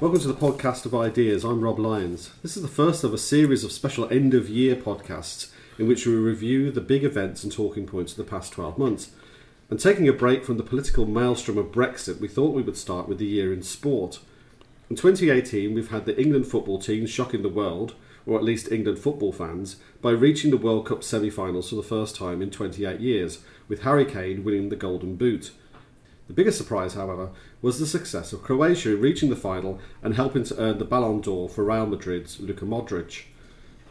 Welcome to the podcast of ideas. I'm Rob Lyons. This is the first of a series of special end of year podcasts in which we review the big events and talking points of the past 12 months. And taking a break from the political maelstrom of Brexit, we thought we would start with the year in sport. In 2018, we've had the England football team shocking the world, or at least England football fans, by reaching the World Cup semi finals for the first time in 28 years, with Harry Kane winning the Golden Boot. The biggest surprise, however, was the success of Croatia reaching the final and helping to earn the Ballon d'Or for Real Madrid's Luka Modric.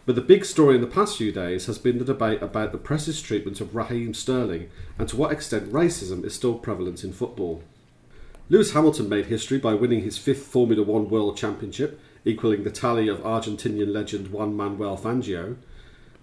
But the big story in the past few days has been the debate about the press's treatment of Raheem Sterling and to what extent racism is still prevalent in football. Lewis Hamilton made history by winning his fifth Formula One World Championship, equaling the tally of Argentinian legend Juan Manuel Fangio.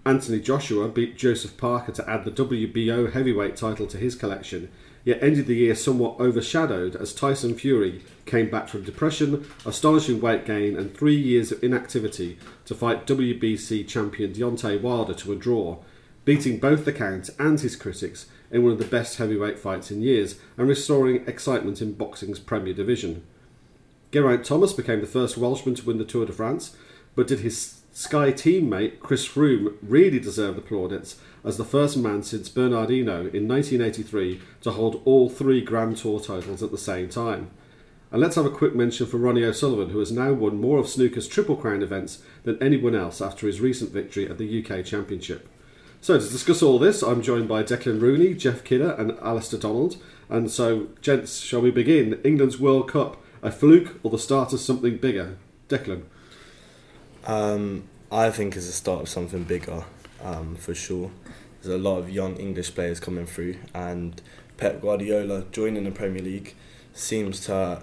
Anthony Joshua beat Joseph Parker to add the WBO heavyweight title to his collection, yet ended the year somewhat overshadowed as Tyson Fury came back from depression, astonishing weight gain, and three years of inactivity to fight WBC champion Deontay Wilder to a draw, beating both the Count and his critics in one of the best heavyweight fights in years and restoring excitement in boxing's Premier Division. Geraint Thomas became the first Welshman to win the Tour de France, but did his Sky teammate Chris Froome really deserved the plaudits as the first man since Bernard Hinault in 1983 to hold all three Grand Tour titles at the same time. And let's have a quick mention for Ronnie O'Sullivan, who has now won more of snooker's Triple Crown events than anyone else after his recent victory at the UK Championship. So, to discuss all this, I'm joined by Declan Rooney, Jeff Kidder, and Alistair Donald. And so, gents, shall we begin? England's World Cup, a fluke or the start of something bigger? Declan. Um, I think it's the start of something bigger, um, for sure. There's a lot of young English players coming through, and Pep Guardiola joining the Premier League seems to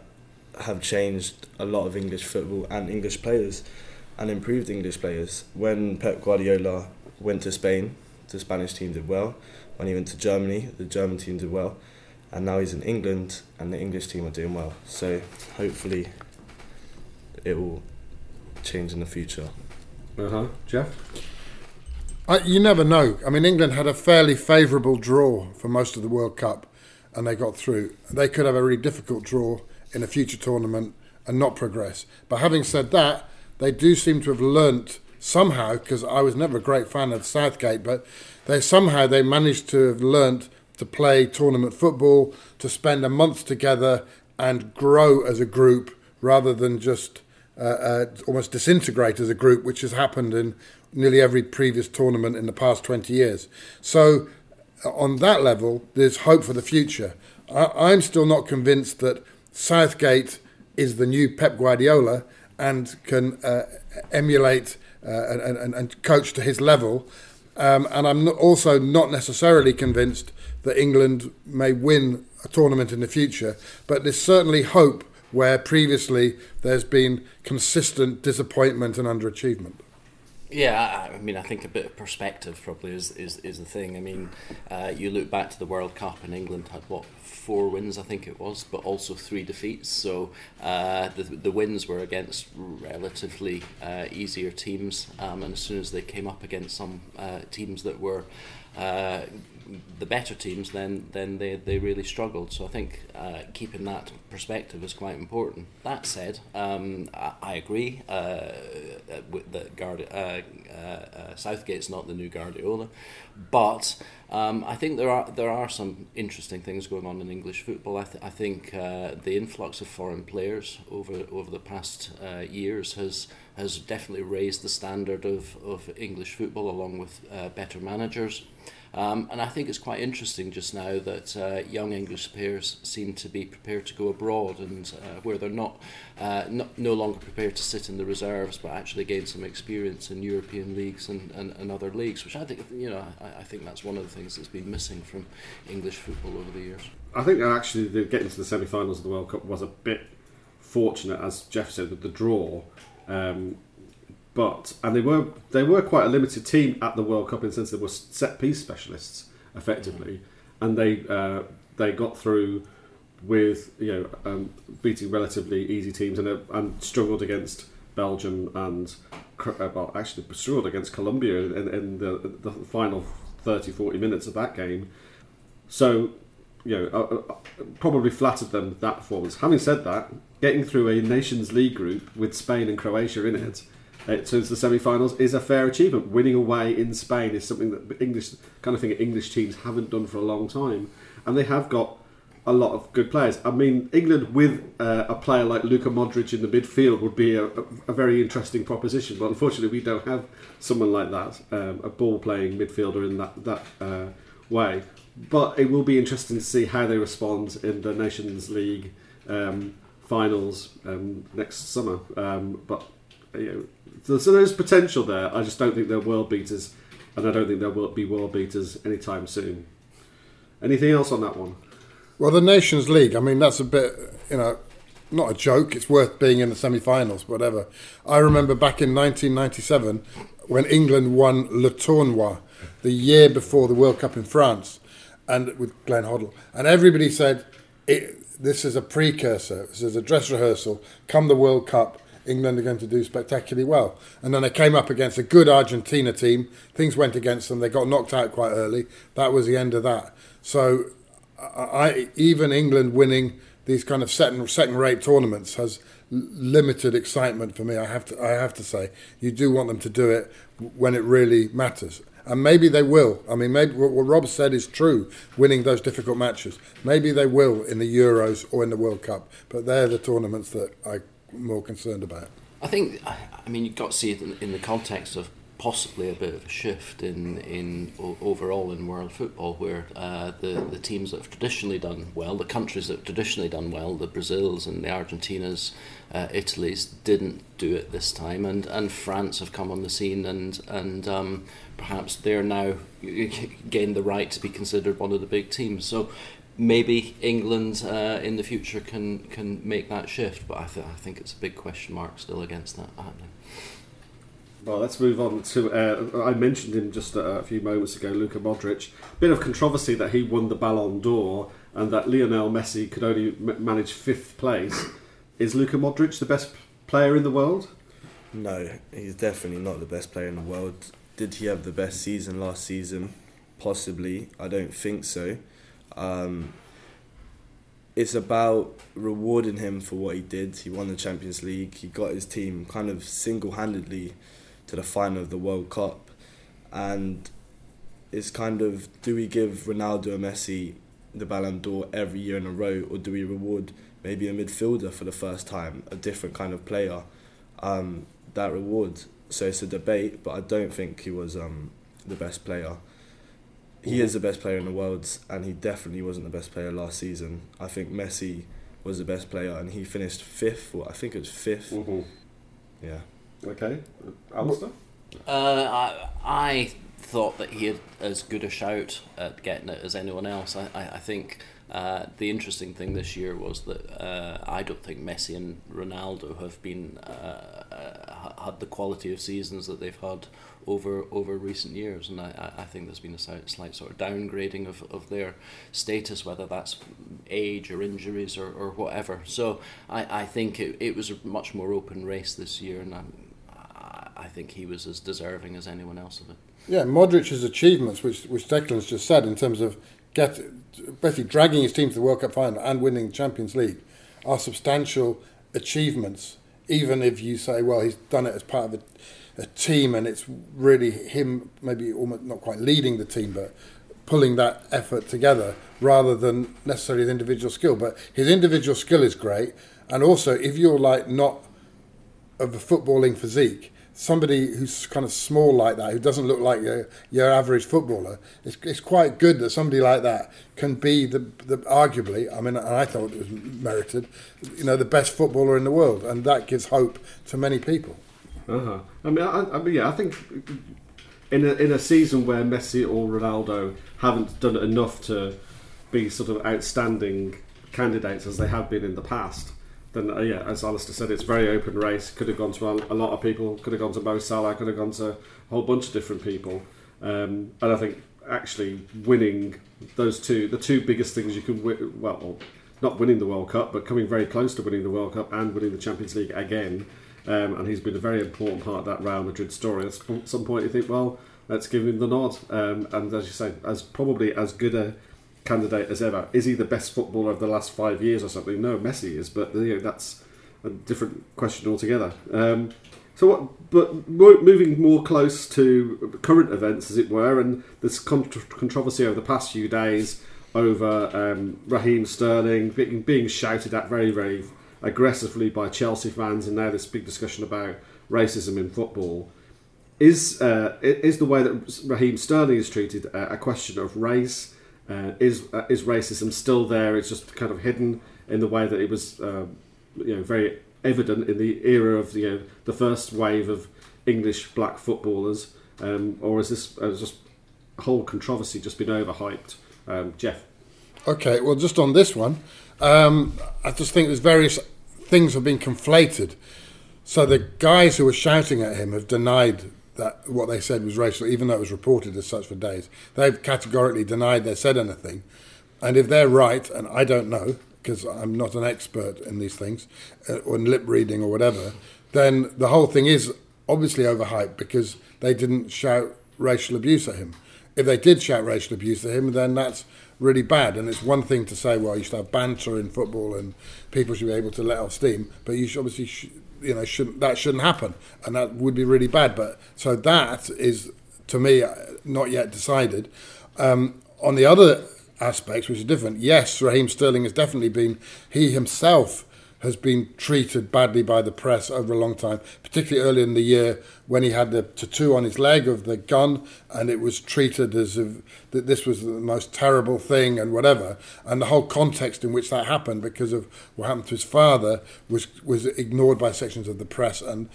have changed a lot of English football and English players, and improved English players. When Pep Guardiola went to Spain, the Spanish team did well. When he went to Germany, the German team did well, and now he's in England, and the English team are doing well. So hopefully, it will change in the future. Uh huh. Jeff? I, you never know. I mean, England had a fairly favourable draw for most of the World Cup, and they got through. They could have a really difficult draw in a future tournament and not progress. But having said that, they do seem to have learnt somehow. Because I was never a great fan of Southgate, but they somehow they managed to have learnt to play tournament football, to spend a month together and grow as a group rather than just uh, uh, almost disintegrate as a group, which has happened in nearly every previous tournament in the past 20 years. So, uh, on that level, there's hope for the future. I, I'm still not convinced that Southgate is the new Pep Guardiola and can uh, emulate uh, and, and, and coach to his level. Um, and I'm not also not necessarily convinced that England may win a tournament in the future, but there's certainly hope where previously there's been consistent disappointment and underachievement. Yeah, I mean, I think a bit of perspective probably is, is, is the thing. I mean, uh, you look back to the World Cup and England had what four wins, I think it was, but also three defeats. So uh, the the wins were against relatively uh, easier teams, um, and as soon as they came up against some uh, teams that were uh, the better teams, then then they, they really struggled. So I think uh, keeping that perspective is quite important. That said, um, I, I agree uh, with that Guard uh, uh, uh, Southgate's not the new Guardiola, but um, I think there are there are some interesting things going on in English football. I, th- I think uh, the influx of foreign players over over the past years has has definitely raised the standard of, of English football along with uh, better managers. Um, and I think it's quite interesting just now that uh, young English players seem to be prepared to go abroad and uh, where they're not, uh, not no longer prepared to sit in the reserves but actually gain some experience in European leagues and, and, and other leagues, which I think you know I, I think that's one of the things that's been missing from English football over the years. I think that actually the, getting to the semi-finals of the World Cup was a bit fortunate, as Jeff said, with the draw. Um, but and they were they were quite a limited team at the World Cup in the sense they were set piece specialists effectively, and they uh, they got through with you know um, beating relatively easy teams and uh, and struggled against Belgium and uh, well actually struggled against Colombia in, in the the final 30 40 minutes of that game. So you know, uh, uh, probably flattered them with that performance. Having said that, getting through a Nations League group with Spain and Croatia in it. Uh, to the semi-finals is a fair achievement. Winning away in Spain is something that English kind of thing English teams haven't done for a long time, and they have got a lot of good players. I mean, England with uh, a player like Luka Modric in the midfield would be a, a, a, very interesting proposition. But unfortunately, we don't have someone like that, um, a ball-playing midfielder in that that uh, way. But it will be interesting to see how they respond in the Nations League um, finals um, next summer. Um, but you know, so there's potential there. I just don't think they're world beaters, and I don't think there will be world beaters anytime soon. Anything else on that one? Well, the Nations League, I mean, that's a bit, you know, not a joke. It's worth being in the semi finals, whatever. I remember back in 1997 when England won Le Tournoi, the year before the World Cup in France, and with Glenn Hoddle. And everybody said, this is a precursor, this is a dress rehearsal. Come the World Cup, England are going to do spectacularly well. And then they came up against a good Argentina team. Things went against them. They got knocked out quite early. That was the end of that. So I, even England winning these kind of second second rate tournaments has limited excitement for me. I have to I have to say you do want them to do it when it really matters. And maybe they will. I mean, maybe what Rob said is true, winning those difficult matches. Maybe they will in the Euros or in the World Cup. But they're the tournaments that I'm more concerned about. I think, I mean, you've got to see it in, in the context of possibly a bit of a shift in in overall in world football, where uh, the the teams that have traditionally done well, the countries that have traditionally done well, the Brazils and the Argentinas, uh, Italy's didn't do it this time, and, and France have come on the scene, and and um, perhaps they're now gained the right to be considered one of the big teams. So maybe England uh, in the future can can make that shift, but I, th- I think it's a big question mark still against that happening. Well, let's move on to. Uh, I mentioned him just a, few moments ago, Luka Modric. Bit of controversy that he won the Ballon d'Or and that Lionel Messi could only m- manage fifth place. Is Luka Modric the best player in the world? No, he's definitely not the best player in the world. Did he have the best season last season? Possibly. I don't think so. Um, it's about rewarding him for what he did. He won the Champions League. He got his team kind of single handedly to the final of the World Cup, and it's kind of do we give Ronaldo or Messi the Ballon d'Or every year in a row, or do we reward maybe a midfielder for the first time, a different kind of player, um, that reward? So it's a debate, but I don't think he was um, the best player. He is the best player in the world, and he definitely wasn't the best player last season. I think Messi was the best player, and he finished fifth. Or I think it was 5th mm-hmm. Yeah. Okay, Alistair. Uh, I, I thought that he had as good a shout at getting it as anyone else. I, I, I think uh, the interesting thing this year was that uh, I don't think Messi and Ronaldo have been uh, uh had the quality of seasons that they've had over over recent years, and I, I think there's been a slight sort of downgrading of, of their status, whether that's age or injuries or, or whatever. So I, I think it, it was a much more open race this year, and I'm, I think he was as deserving as anyone else of it. Yeah, Modric's achievements, which which Declan's just said, in terms of get basically dragging his team to the World Cup final and winning the Champions League, are substantial achievements. Even if you say, well, he's done it as part of a, a team, and it's really him, maybe almost not quite leading the team, but pulling that effort together rather than necessarily the individual skill. But his individual skill is great, and also if you're like not of a footballing physique, somebody who's kind of small like that, who doesn't look like your, your average footballer, it's, it's quite good that somebody like that can be the, the arguably, I mean, I thought it was merited, you know, the best footballer in the world, and that gives hope to many people. Uh-huh. I mean, I, I mean, yeah, I think in a, in a season where Messi or Ronaldo haven't done enough to be sort of outstanding candidates as they have been in the past, then uh, yeah, as Alistair said, it's very open race. Could have gone to a, lot of people. Could have gone to Mo Salah. Could have gone to a whole bunch of different people. Um, and I think actually winning those two, the two biggest things you can win, well, not winning the World Cup, but coming very close to winning the World Cup and winning the Champions League again. Um, and he's been a very important part of that Real Madrid story. At some point, you think, well, let's give him the nod. Um, and as you say, as probably as good a candidate as ever. Is he the best footballer of the last five years or something? No, Messi is, but you know, that's a different question altogether. Um, so, what, but moving more close to current events, as it were, and this controversy over the past few days over um, Raheem Sterling being, being shouted at very, very aggressively by Chelsea fans, and now this big discussion about racism in football. Is uh, is the way that Raheem Sterling is treated a question of race? Uh, is uh, is racism still there? It's just kind of hidden in the way that it was, uh, you know, very evident in the era of you know, the first wave of English black footballers, um, or is this uh, just whole controversy just been overhyped? Um, Jeff. Okay, well, just on this one, um, I just think there's various things have been conflated. So the guys who were shouting at him have denied that what they said was racial, even though it was reported as such for days. They've categorically denied they said anything. And if they're right, and I don't know, because I'm not an expert in these things, uh, or in lip reading or whatever, then the whole thing is obviously overhyped because they didn't shout racial abuse at him. If they did shout racial abuse at him, then that's really bad. And it's one thing to say, well, you should have banter in football and people should be able to let off steam, but you should obviously, sh- you know, shouldn't that shouldn't happen, and that would be really bad. But so that is, to me, uh, not yet decided. Um, on the other aspects, which are different, yes, Raheem Sterling has definitely been he himself has been treated badly by the press over a long time, particularly early in the year when he had the tattoo on his leg of the gun, and it was treated as if that this was the most terrible thing and whatever. And the whole context in which that happened, because of what happened to his father, was was ignored by sections of the press, and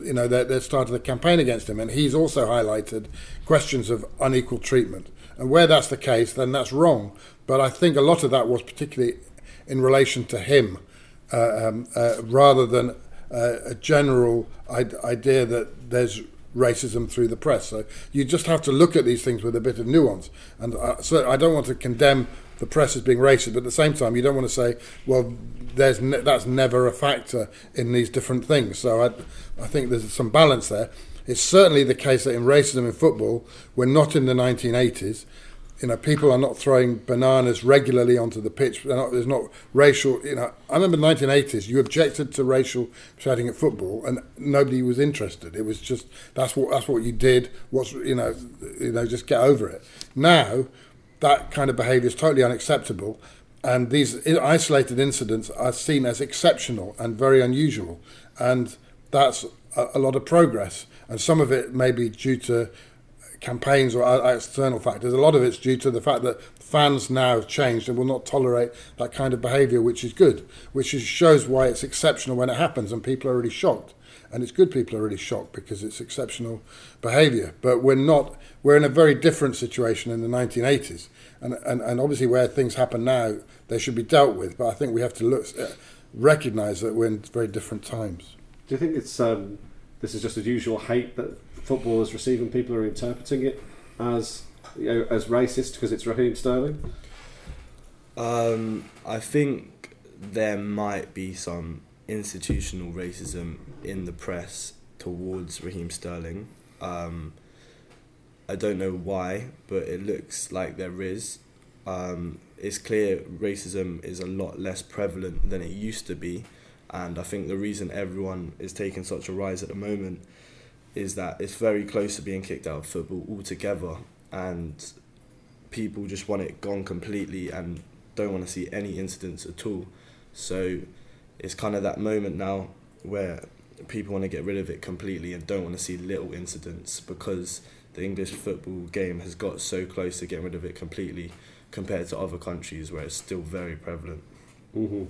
you know they, they started a campaign against him. And he's also highlighted questions of unequal treatment, and where that's the case, then that's wrong. But I think a lot of that was particularly in relation to him um, uh, rather than uh, a general idea that there's racism through the press. So you just have to look at these things with a bit of nuance. And so I don't want to condemn the press as being racist, but at the same time, you don't want to say, well, there's ne- that's never a factor in these different things. So I, I think there's some balance there. It's certainly the case that in racism in football, we're not in the 1980s you know, people are not throwing bananas regularly onto the pitch. Not, there's not racial. You know, I remember the 1980s. You objected to racial shouting at football, and nobody was interested. It was just that's what that's what you did. What's you know, you know, just get over it. Now, that kind of behaviour is totally unacceptable, and these isolated incidents are seen as exceptional and very unusual, and that's a, a lot of progress. And some of it may be due to campaigns or external factors. A lot of it's due to the fact that fans now have changed and will not tolerate that kind of behaviour, which is good, which is, shows why it's exceptional when it happens and people are really shocked. And it's good people are really shocked because it's exceptional behaviour. But we're not, we're in a very different situation in the 1980s. And, and, and obviously, where things happen now, they should be dealt with. But I think we have to look, uh, recognise that we're in very different times. Do you think it's um, this is just the usual hate that football is receiving, people are interpreting it as you know, as racist because it's Raheem Sterling? Um, I think there might be some institutional racism in the press towards Raheem Sterling. Um, I don't know why, but it looks like there is. Um, it's clear racism is a lot less prevalent than it used to be, and I think the reason everyone is taking such a rise at the moment is that it's very close to being kicked out of football altogether, and people just want it gone completely and don't want to see any incidents at all. So it's kind of that moment now where people want to get rid of it completely and don't want to see little incidents because the English football game has got so close to getting rid of it completely compared to other countries where it's still very prevalent. Mm-hmm.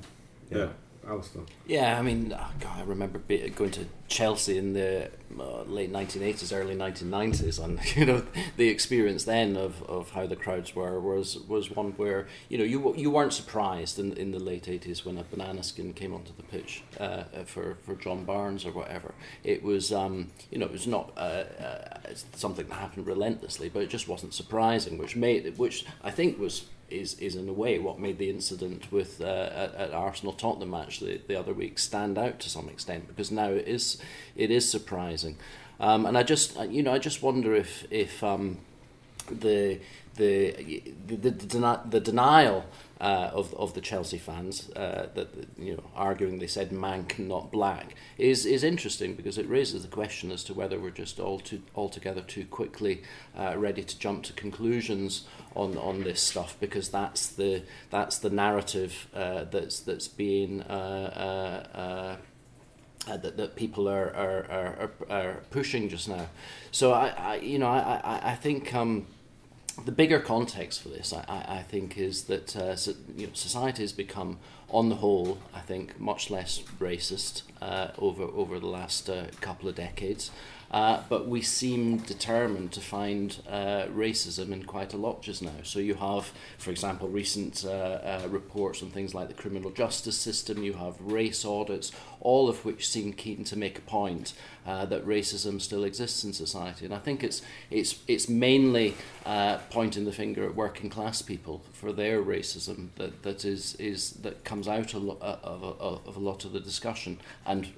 Yeah. yeah. Alistair. Yeah, I mean, oh God, I remember going to Chelsea in the uh, late 1980s, early 1990s, and you know the experience then of, of how the crowds were was was one where you know you you weren't surprised in in the late 80s when a banana skin came onto the pitch uh, uh, for for John Barnes or whatever. It was um, you know it was not uh, uh, something that happened relentlessly, but it just wasn't surprising, which made which I think was is is in a way what made the incident with uh, at, at Arsenal Tottenham match the, the other week stand out to some extent because now it is it is surprising, um, and I just you know I just wonder if if um, the the the, the, the denial uh, of of the Chelsea fans uh, that you know arguing they said Manc not black is is interesting because it raises the question as to whether we're just all too altogether too quickly uh, ready to jump to conclusions on on this stuff because that's the that's the narrative uh, that's that's being uh, uh, uh, uh, that, that people are, are, are, are pushing just now. So I, I you know I, I, I think um, the bigger context for this, I, I, think, is that uh, so, you know, society has become, on the whole, I think, much less racist uh, over over the last uh, couple of decades. Uh, but we seem determined to find uh, racism in quite a lot just now. So you have, for example, recent uh, uh, reports on things like the criminal justice system, you have race audits, all of which seem keen to make a point uh, that racism still exists in society. And I think it's, it's, it's mainly uh, pointing the finger at working class people for their racism that, that, is, is, that comes out a lo- of, of, of a lot of the discussion. And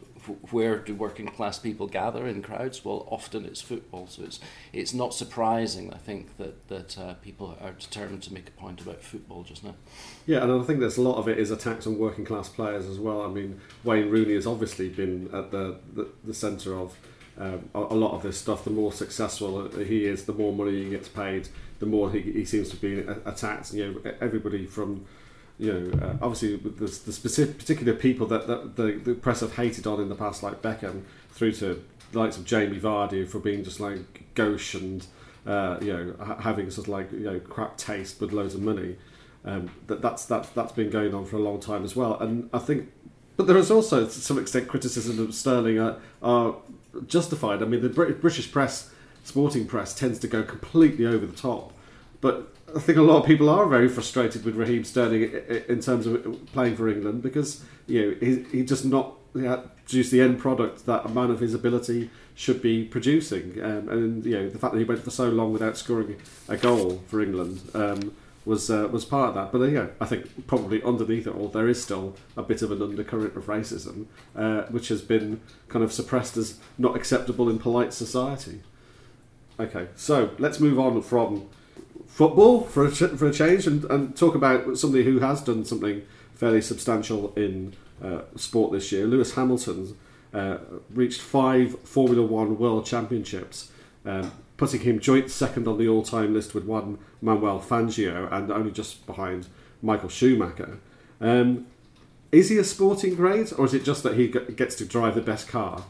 where do working class people gather in crowds? Well, often it's football. So it's it's not surprising, I think, that that uh, people are determined to make a point about football just now. Yeah, and I think there's a lot of it is attacks on working class players as well. I mean, Wayne Rooney has obviously been at the the, the centre of. Um, a, a lot of this stuff. The more successful he is, the more money he gets paid, the more he, he seems to be attacked. You know, everybody from you know, uh, obviously the, the specific particular people that, that the, the press have hated on in the past, like Beckham, through to the likes of Jamie Vardy for being just like gauche and uh, you know ha- having sort of like you know crap taste with loads of money. Um, that that's that's that's been going on for a long time as well, and I think, but there is also to some extent criticism of Sterling are, are justified. I mean, the British press, sporting press, tends to go completely over the top, but I think a lot of people are very frustrated with Raheem Sterling in terms of playing for England because you know he, he just not produce the end product that a man of his ability should be producing, um, and you know the fact that he went for so long without scoring a goal for England um, was uh, was part of that. But uh, yeah, I think probably underneath it all there is still a bit of an undercurrent of racism, uh, which has been kind of suppressed as not acceptable in polite society. Okay, so let's move on from football for a, for a change and, and talk about somebody who has done something fairly substantial in uh, sport this year. Lewis Hamilton uh, reached five Formula One World Championships, um, putting him joint second on the all time list with Juan Manuel Fangio and only just behind Michael Schumacher. Um, is he a sporting grade, or is it just that he gets to drive the best car?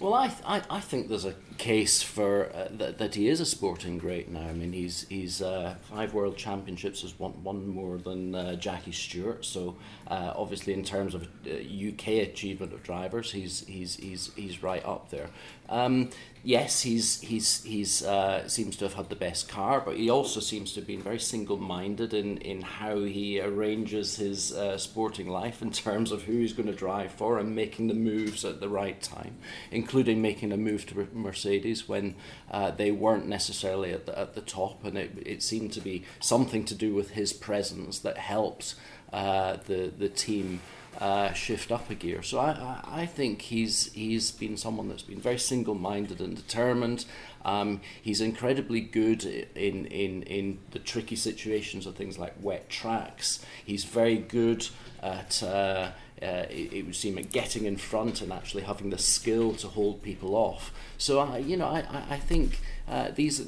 Well, I, th- I, I think there's a case for uh, that, that he is a sporting great now. I mean, he's he's uh, five world championships is one one more than uh, Jackie Stewart. So uh, obviously, in terms of UK uh, achievement of drivers, he's he's he's he's right up there. Um, yes, he's he's he's uh, seems to have had the best car, but he also seems to have been very single-minded in in how he arranges his uh, sporting life in terms of who he's going to drive for and making the moves at the right time, including making a move to Mercedes when uh, they weren't necessarily at the at the top, and it it seemed to be something to do with his presence that helped uh, the the team uh, shift up a gear. So I, I, think he's he's been someone that's been very single-minded and determined. Um, he's incredibly good in, in, in the tricky situations of things like wet tracks. He's very good at uh, uh, it, it, would seem at getting in front and actually having the skill to hold people off. So I, you know, I, I think uh, these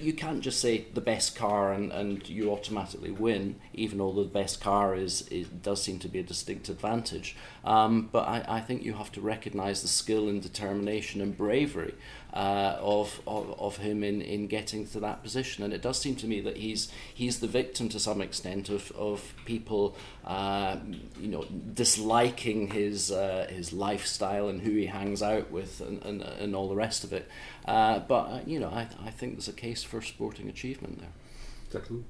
you can't just say the best car and, and you automatically win, even though the best car is, is does seem to be a distinct advantage. Um, but I, I think you have to recognise the skill and determination and bravery uh, of, of of him in, in getting to that position. And it does seem to me that he's he's the victim to some extent of, of people uh, you know disliking his uh, his lifestyle and who he hangs out with and, and, and all the rest of it. Uh, but uh, you know, I, I think there's a case for sporting achievement there. Declan?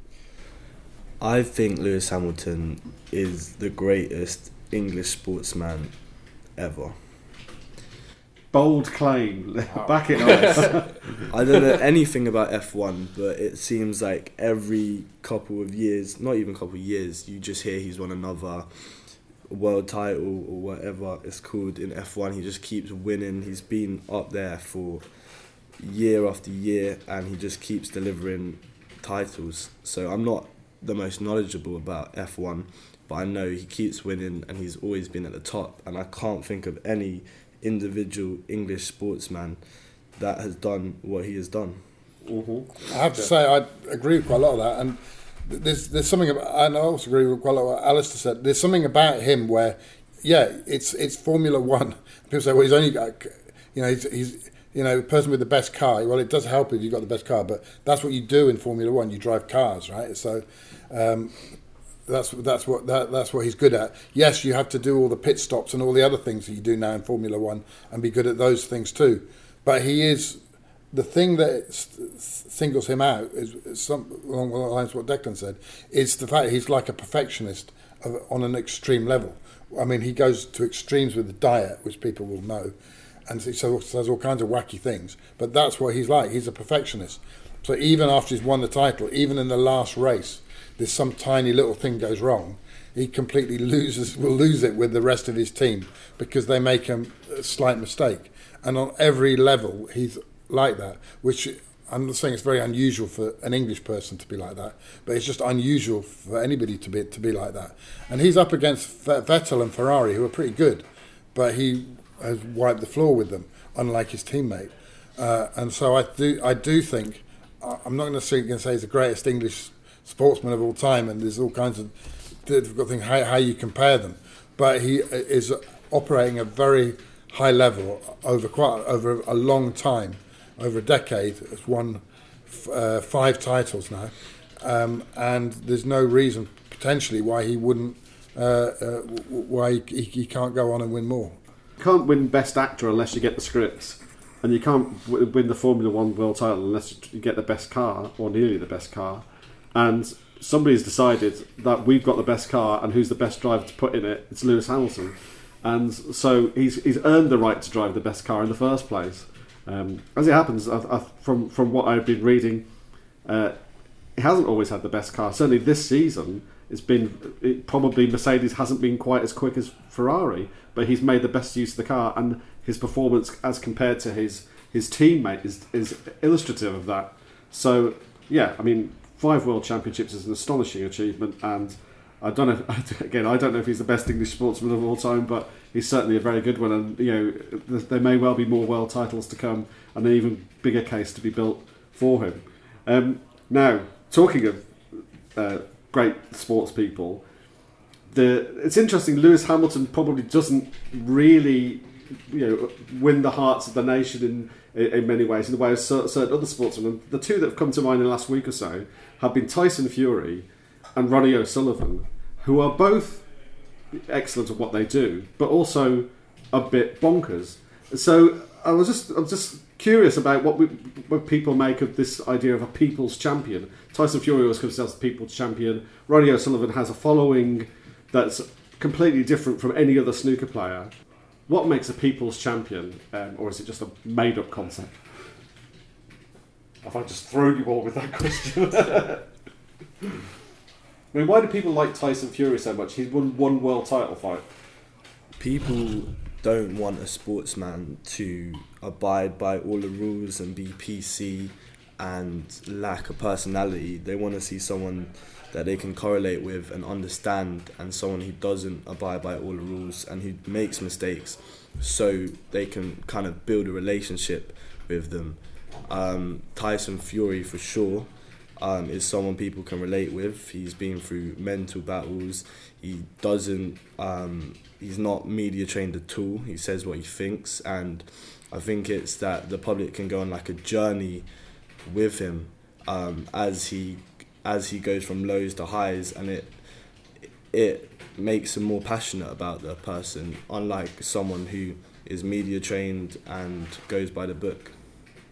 I think Lewis Hamilton is the greatest English sportsman ever. Bold claim. Back it up. I don't know anything about F1, but it seems like every couple of years, not even couple of years, you just hear he's won another world title or whatever it's called in F1. He just keeps winning. He's been up there for year after year, and he just keeps delivering titles. So I'm not the most knowledgeable about F1, but I know he keeps winning and he's always been at the top. And I can't think of any individual English sportsman that has done what he has done. I have to say, I agree with quite a lot of that. And there's there's something about, and I also agree with quite a lot of what Alistair said. There's something about him where, yeah, it's it's Formula One. People say, well, he's only got, you know, he's, he's you know, a person with the best car. Well, it does help if you've got the best car, but that's what you do in Formula One. You drive cars, right? So. Um, that's that's what that, that's what he's good at. Yes, you have to do all the pit stops and all the other things that you do now in Formula One and be good at those things too. But he is the thing that singles him out is, some along the lines of what Declan said. Is the fact he's like a perfectionist of, on an extreme level. I mean, he goes to extremes with the diet, which people will know, and he says, says all kinds of wacky things. But that's what he's like. He's a perfectionist. So even after he's won the title, even in the last race, there's some tiny little thing goes wrong. He completely loses, will lose it with the rest of his team because they make a, a slight mistake. And on every level, he's like that, which I'm not saying it's very unusual for an English person to be like that, but it's just unusual for anybody to be to be like that. And he's up against Ve- Vettel and Ferrari, who are pretty good, but he has wiped the floor with them, unlike his teammate. Uh, and so I do I do think I'm not going to say he's the greatest English sportsman of all time, and there's all kinds of difficult things how, how you compare them, but he is operating at a very high level over quite over a long time, over a decade. Has won uh, five titles now, um, and there's no reason potentially why he wouldn't, uh, uh, why he, he can't go on and win more. You can't win Best Actor unless you get the scripts, and you can't win the Formula One world title unless you get the best car or nearly the best car. And somebody's decided that we've got the best car, and who's the best driver to put in it? It's Lewis Hamilton, and so he's he's earned the right to drive the best car in the first place. Um, as it happens, I, I, from from what I've been reading, uh, he hasn't always had the best car. Certainly this season, it's been it, probably Mercedes hasn't been quite as quick as Ferrari, but he's made the best use of the car, and his performance as compared to his his teammate is is illustrative of that. So yeah, I mean, five world championships is an astonishing achievement, and I don't know. Again, I don't know if he's the best English sportsman of all time, but he's certainly a very good one. And you know, there may well be more world titles to come, and an even bigger case to be built for him. Um, now, talking of uh, great sports people, the it's interesting. Lewis Hamilton probably doesn't really, you know, win the hearts of the nation in in, in many ways, in the way of certain other sportsmen. The two that have come to mind in the last week or so have been Tyson Fury and Ronnie O'Sullivan, who are both excellent at what they do, but also a bit bonkers. So I was just I'm just curious about what we, what people make of this idea of a people's champion. Tyson Fury always considers himself the people's champion. Ronnie O'Sullivan has a following that's completely different from any other snooker player. What makes a people's champion, um, or is it just a made-up concept? Have I just thrown you all with that question? I mean, why do people like Tyson Fury so much? He's won one world title fight. People don't want a sportsman to abide by all the rules and be PC and lack a personality. They want to see someone that they can correlate with and understand, and someone who doesn't abide by all the rules and who makes mistakes, so they can kind of build a relationship with them. Um, Tyson Fury, for sure, um, is someone people can relate with. He's been through mental battles. He doesn't. Um, he's not media trained at all. He says what he thinks, and I think it's that the public can go on like a journey with him um, as he as he goes from lows to highs, and it it makes him more passionate about the person, unlike someone who is media trained and goes by the book.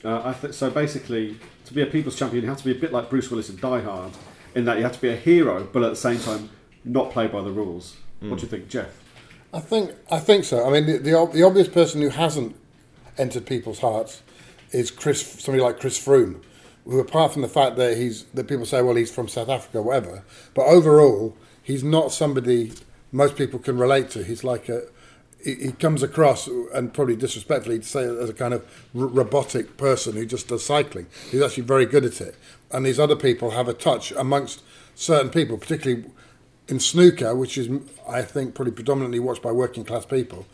Uh, I th- so basically, to be a people's champion, you have to be a bit like Bruce Willis in Die Hard, in that you have to be a hero, but at the same time, not play by the rules. What do you think, Jeff? I think I think so. I mean, the, the the obvious person who hasn't entered people's hearts is Chris, somebody like Chris Froome, who apart from the fact that he's that people say, well, he's from South Africa, whatever, but overall, he's not somebody most people can relate to. He's like a he, comes across, and probably disrespectfully, to say as a kind of r- robotic person who just does cycling. He's actually very good at it. And these other people have a touch amongst certain people, particularly in snooker, which is, I think, probably predominantly watched by working class people.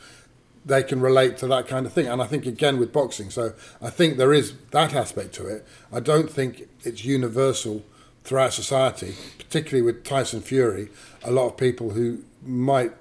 They can relate to that kind of thing. And I think, again, with boxing. So I think there is that aspect to it. I don't think it's universal throughout society, particularly with Tyson Fury. A lot of people who might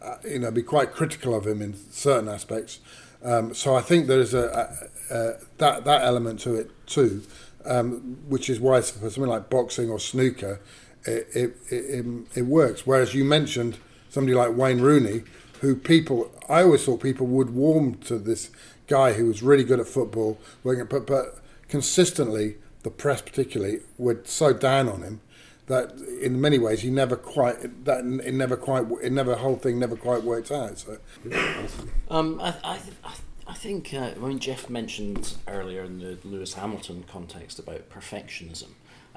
uh, you know, be quite critical of him in certain aspects. Um, so I think there is a, a, a, that that element to it too, um, which is why for something like boxing or snooker, it it, it, it works. Whereas you mentioned somebody like Wayne Rooney, who people I always thought people would warm to this guy who was really good at football, but but consistently the press particularly were so down on him that in many ways he never quite that it never quite it never whole thing never quite worked out. So, um, I, I, I think uh, mean Jeff mentioned earlier in the Lewis Hamilton context about perfectionism.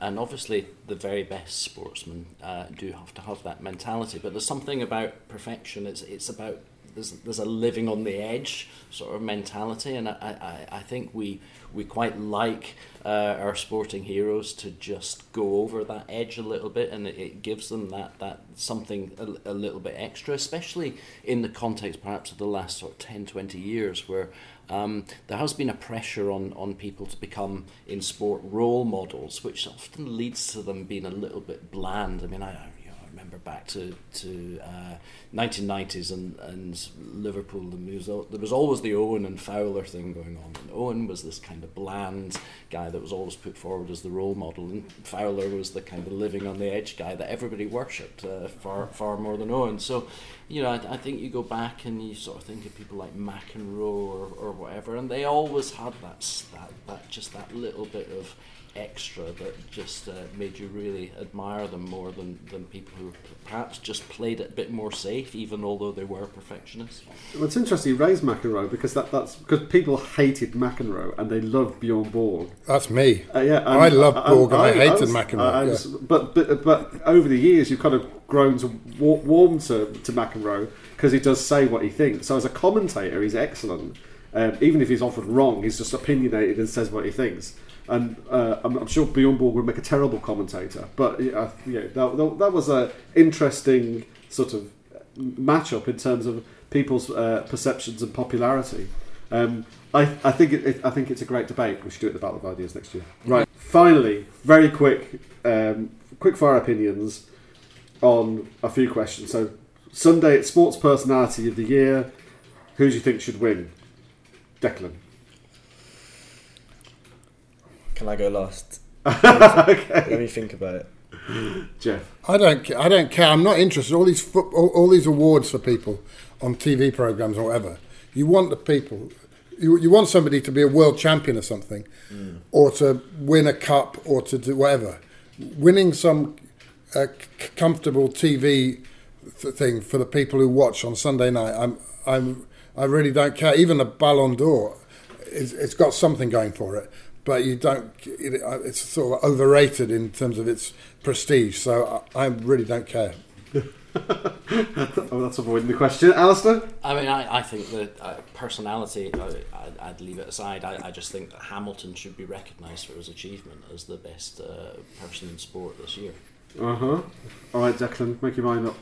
And obviously, the very best sportsmen uh, do have to have that mentality. But there's something about perfection. It's it's about there's there's a living on the edge sort of mentality, and I I, I think we we quite like uh, our sporting heroes to just go over that edge a little bit, and it, it gives them that that something a, a, little bit extra, especially in the context perhaps of the last sort of 10, 20 years, where um, there has been a pressure on, on people to become in sport role models, which often leads to them being a little bit bland. I mean, I, remember back to to uh, 1990s and and Liverpool. There was always the Owen and Fowler thing going on. And Owen was this kind of bland guy that was always put forward as the role model, and Fowler was the kind of living on the edge guy that everybody worshipped uh, far far more than Owen. So, you know, I, I think you go back and you sort of think of people like McEnroe or, or whatever, and they always had that that that just that little bit of extra that just uh, made you really admire them more than, than people who perhaps just played it a bit more safe, even although they were perfectionists. Well, it's interesting you raised McEnroe because that, that's because people hated McEnroe and they loved Bjorn Borg. That's me. Uh, yeah, I loved Borg and I, I hated I McEnroe. Yeah. But, but but over the years, you've kind of grown to warm to to McEnroe because he does say what he thinks. So as a commentator, he's excellent. Um, even if he's often wrong, he's just opinionated and says what he thinks and uh, I'm, I'm, sure Bjorn Borg would make a terrible commentator. But uh, yeah, that, that, was an interesting sort of matchup in terms of people's uh, perceptions and popularity. Um, I, I think it, it, I think it's a great debate. We should do it at the Battle of Ideas next year. Right. Finally, very quick, um, quick fire opinions on a few questions. So Sunday, it's Sports Personality of the Year. Who do you think should win? Declan. Can I go last? okay. Let me think about it. Jeff, I don't. I don't care. I'm not interested. All these foot, all, all, these awards for people on TV programs or whatever. You want the people. You, you want somebody to be a world champion or something, mm. or to win a cup, or to do whatever. Winning some uh, c- comfortable TV th- thing for the people who watch on Sunday night. I'm. I'm. I really don't care. Even a Ballon d'Or, it's, it's got something going for it but you don't. it's sort of overrated in terms of its prestige. So I, I really don't care. oh, that's avoiding the question, Alistair. I mean, I, I think that uh, personality, uh, I, would leave it aside. I, I just think that Hamilton should be recognised for his achievement as the best uh, person in sport this year. Uh huh. All right, Declan, make your mind up.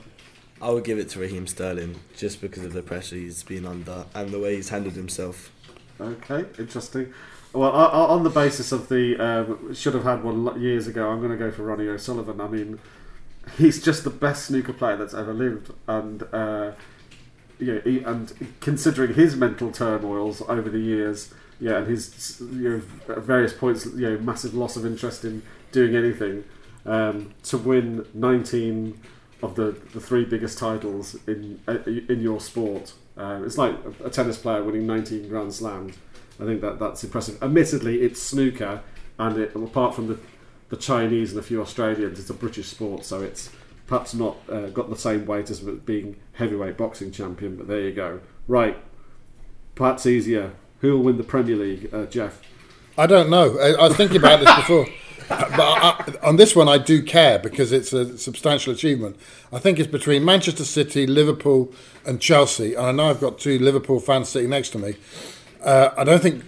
I would give it to Raheem Sterling just because of the pressure he's been under and the way he's handled himself. Okay, interesting. Well, on the basis of the um, should have had one years ago, I'm going to go for Ronnie O'Sullivan. I mean, he's just the best snooker player that's ever lived, and uh, yeah, he, and considering his mental turmoils over the years, yeah, and his you know at various points, you know, massive loss of interest in doing anything, um, to win 19 of the, the three biggest titles in uh, in your sport, uh, it's like a tennis player winning 19 Grand Slams. I think that that's impressive. Admittedly, it's snooker, and it, apart from the the Chinese and a few Australians, it's a British sport, so it's perhaps not uh, got the same weight as being heavyweight boxing champion. But there you go. Right, perhaps easier. Who will win the Premier League, uh, Jeff? I don't know. I, I was thinking about this before. but I, on this one, I do care because it's a substantial achievement. I think it's between Manchester City, Liverpool, and Chelsea. And I know I've got two Liverpool fans sitting next to me. Uh, I don't think,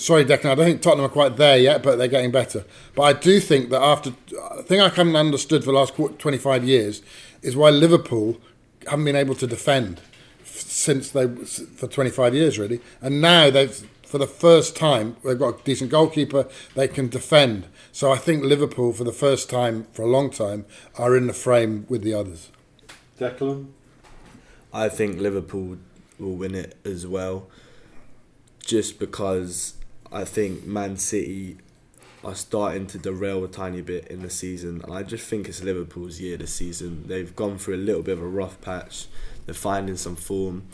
sorry, Declan, I don't think Tottenham are quite there yet, but they're getting better. But I do think that after, the thing I haven't understood for the last 25 years is why Liverpool haven't been able to defend since they for 25 years really and now they've for the first time they've got a decent goalkeeper they can defend so i think liverpool for the first time for a long time are in the frame with the others Declan? I think Liverpool will win it as well, just because I think Man City are starting to derail a tiny bit in the season, and I just think it's Liverpool's year this season. They've gone through a little bit of a rough patch. They're finding some form,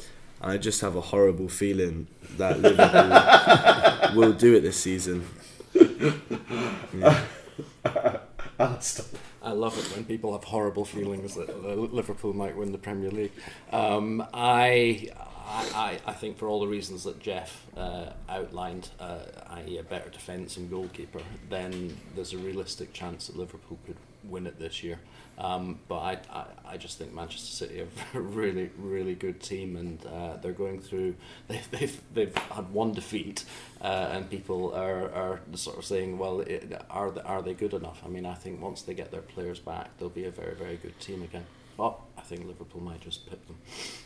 and I just have a horrible feeling that Liverpool will do it this season. Yeah. Alistair. I love it when people have horrible feelings that Liverpool might win the Premier League. Um, I, I, I I think for all the reasons that Jeff uh, outlined, uh, i.e. a better defence and goalkeeper, then there's a realistic chance that Liverpool could win it this year. Um, but I, I, I just think Manchester City are a really, really good team, and uh, they're going through. They've, they've, they've had one defeat, uh, and people are, are sort of saying, well, it, are they, are they good enough? I mean, I think once they get their players back, they'll be a very, very good team again. But I think Liverpool might just pip them.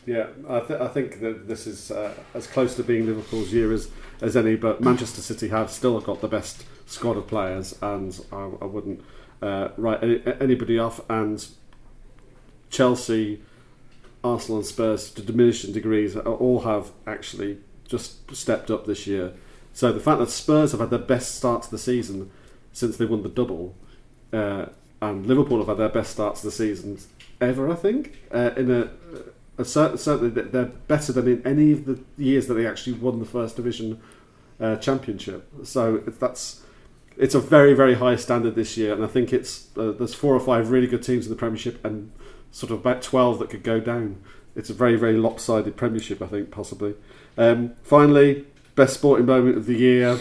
Yeah, I, th- I think that this is uh, as close to being Liverpool's year as, as any, but Manchester City have still got the best squad of players, and I, I wouldn't uh, write any, anybody off. And Chelsea, Arsenal, and Spurs, to diminishing degrees, all have actually just stepped up this year. So the fact that Spurs have had their best start to the season since they won the double, uh, and Liverpool have had their best starts to the season ever, I think, uh, in a, cer- certainly they're better than in any of the years that they actually won the first division uh, championship. So that's it's a very very high standard this year, and I think it's uh, there's four or five really good teams in the Premiership and sort of about twelve that could go down. It's a very very lopsided Premiership, I think possibly. Um, finally, best sporting moment of the year.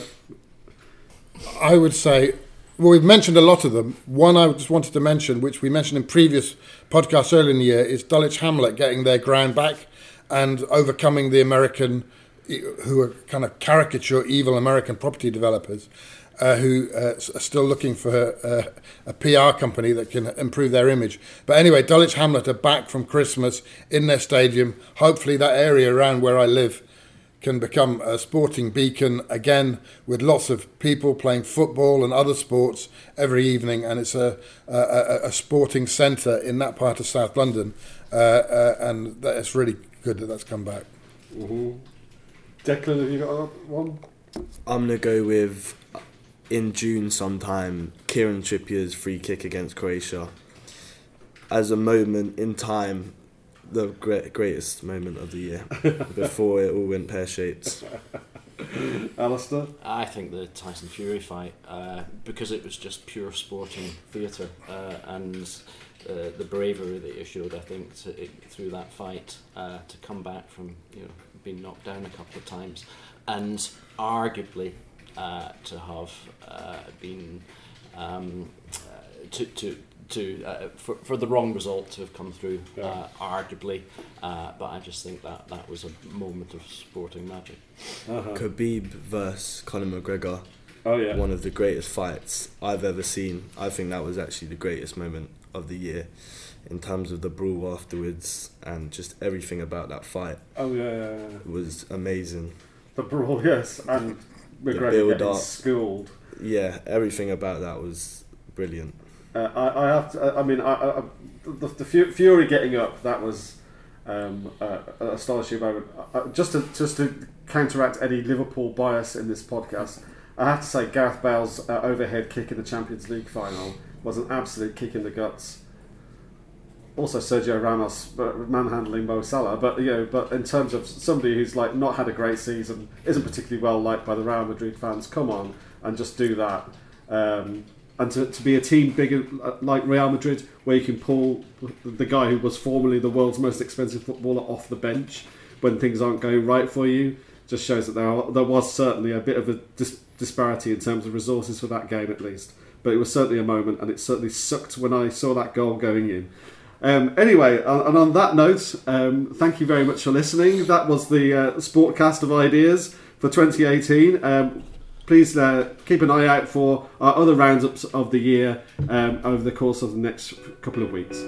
I would say, well, we've mentioned a lot of them. One I just wanted to mention, which we mentioned in previous podcasts earlier in the year, is Dulwich Hamlet getting their ground back and overcoming the American, who are kind of caricature evil American property developers. Uh, who uh, are still looking for uh, a PR company that can improve their image. But anyway, Dulwich Hamlet are back from Christmas in their stadium. Hopefully, that area around where I live can become a sporting beacon again with lots of people playing football and other sports every evening and it's a, a, a sporting centre in that part of South London uh, uh, and that, it's really good that that's come back. Mm-hmm. Declan, have you got one? I'm gonna go with in June sometime Kieran Trippier's free kick against Croatia as a moment in time the great, greatest moment of the year before it all went pear shaped. Alistair? I think the Tyson Fury fight, uh, because it was just pure sporting theatre uh, and uh, the bravery that you showed, I think, to, it, through that fight uh, to come back from you know being knocked down a couple of times, and arguably uh, to have uh, been um, uh, to to to uh, for, for the wrong result to have come through, Yeah. uh, arguably. Uh, but I just think that that was a moment of sporting magic. Uh-huh. Khabib versus Conor McGregor, Oh yeah. one of the greatest fights I've ever seen. I think that was actually the greatest moment of the year in terms of the brawl afterwards and just everything about that fight Oh yeah, yeah, yeah. was amazing. The brawl, yes, and McGregor build getting up. schooled. Yeah, everything about that was brilliant. Uh, I, I have to. I mean, I, I, the, the Fury getting up that was um, uh, astonishing moment. Uh, just to just to counteract any Liverpool bias in this podcast, I have to say Gareth Bale's uh, overhead kick in the Champions League final was an absolute kick in the guts. Also, Sergio Ramos uh, manhandling Mo Salah, but you know, but in terms of somebody who's like not had a great season, isn't particularly well liked by the Real Madrid fans, come on and just do that. Um, and to, to be a team bigger like Real Madrid, where you can pull the guy who was formerly the world's most expensive footballer off the bench when things aren't going right for you, just shows that there are, there was certainly a bit of a dis- disparity in terms of resources for that game at least. but it was certainly a moment, and it certainly sucked when I saw that goal going in. Um, anyway, and on that note, um, thank you very much for listening. That was the uh, Sportcast of Ideas for 2018. Um, please uh, keep an eye out for our other roundups of the year um, over the course of the next couple of weeks.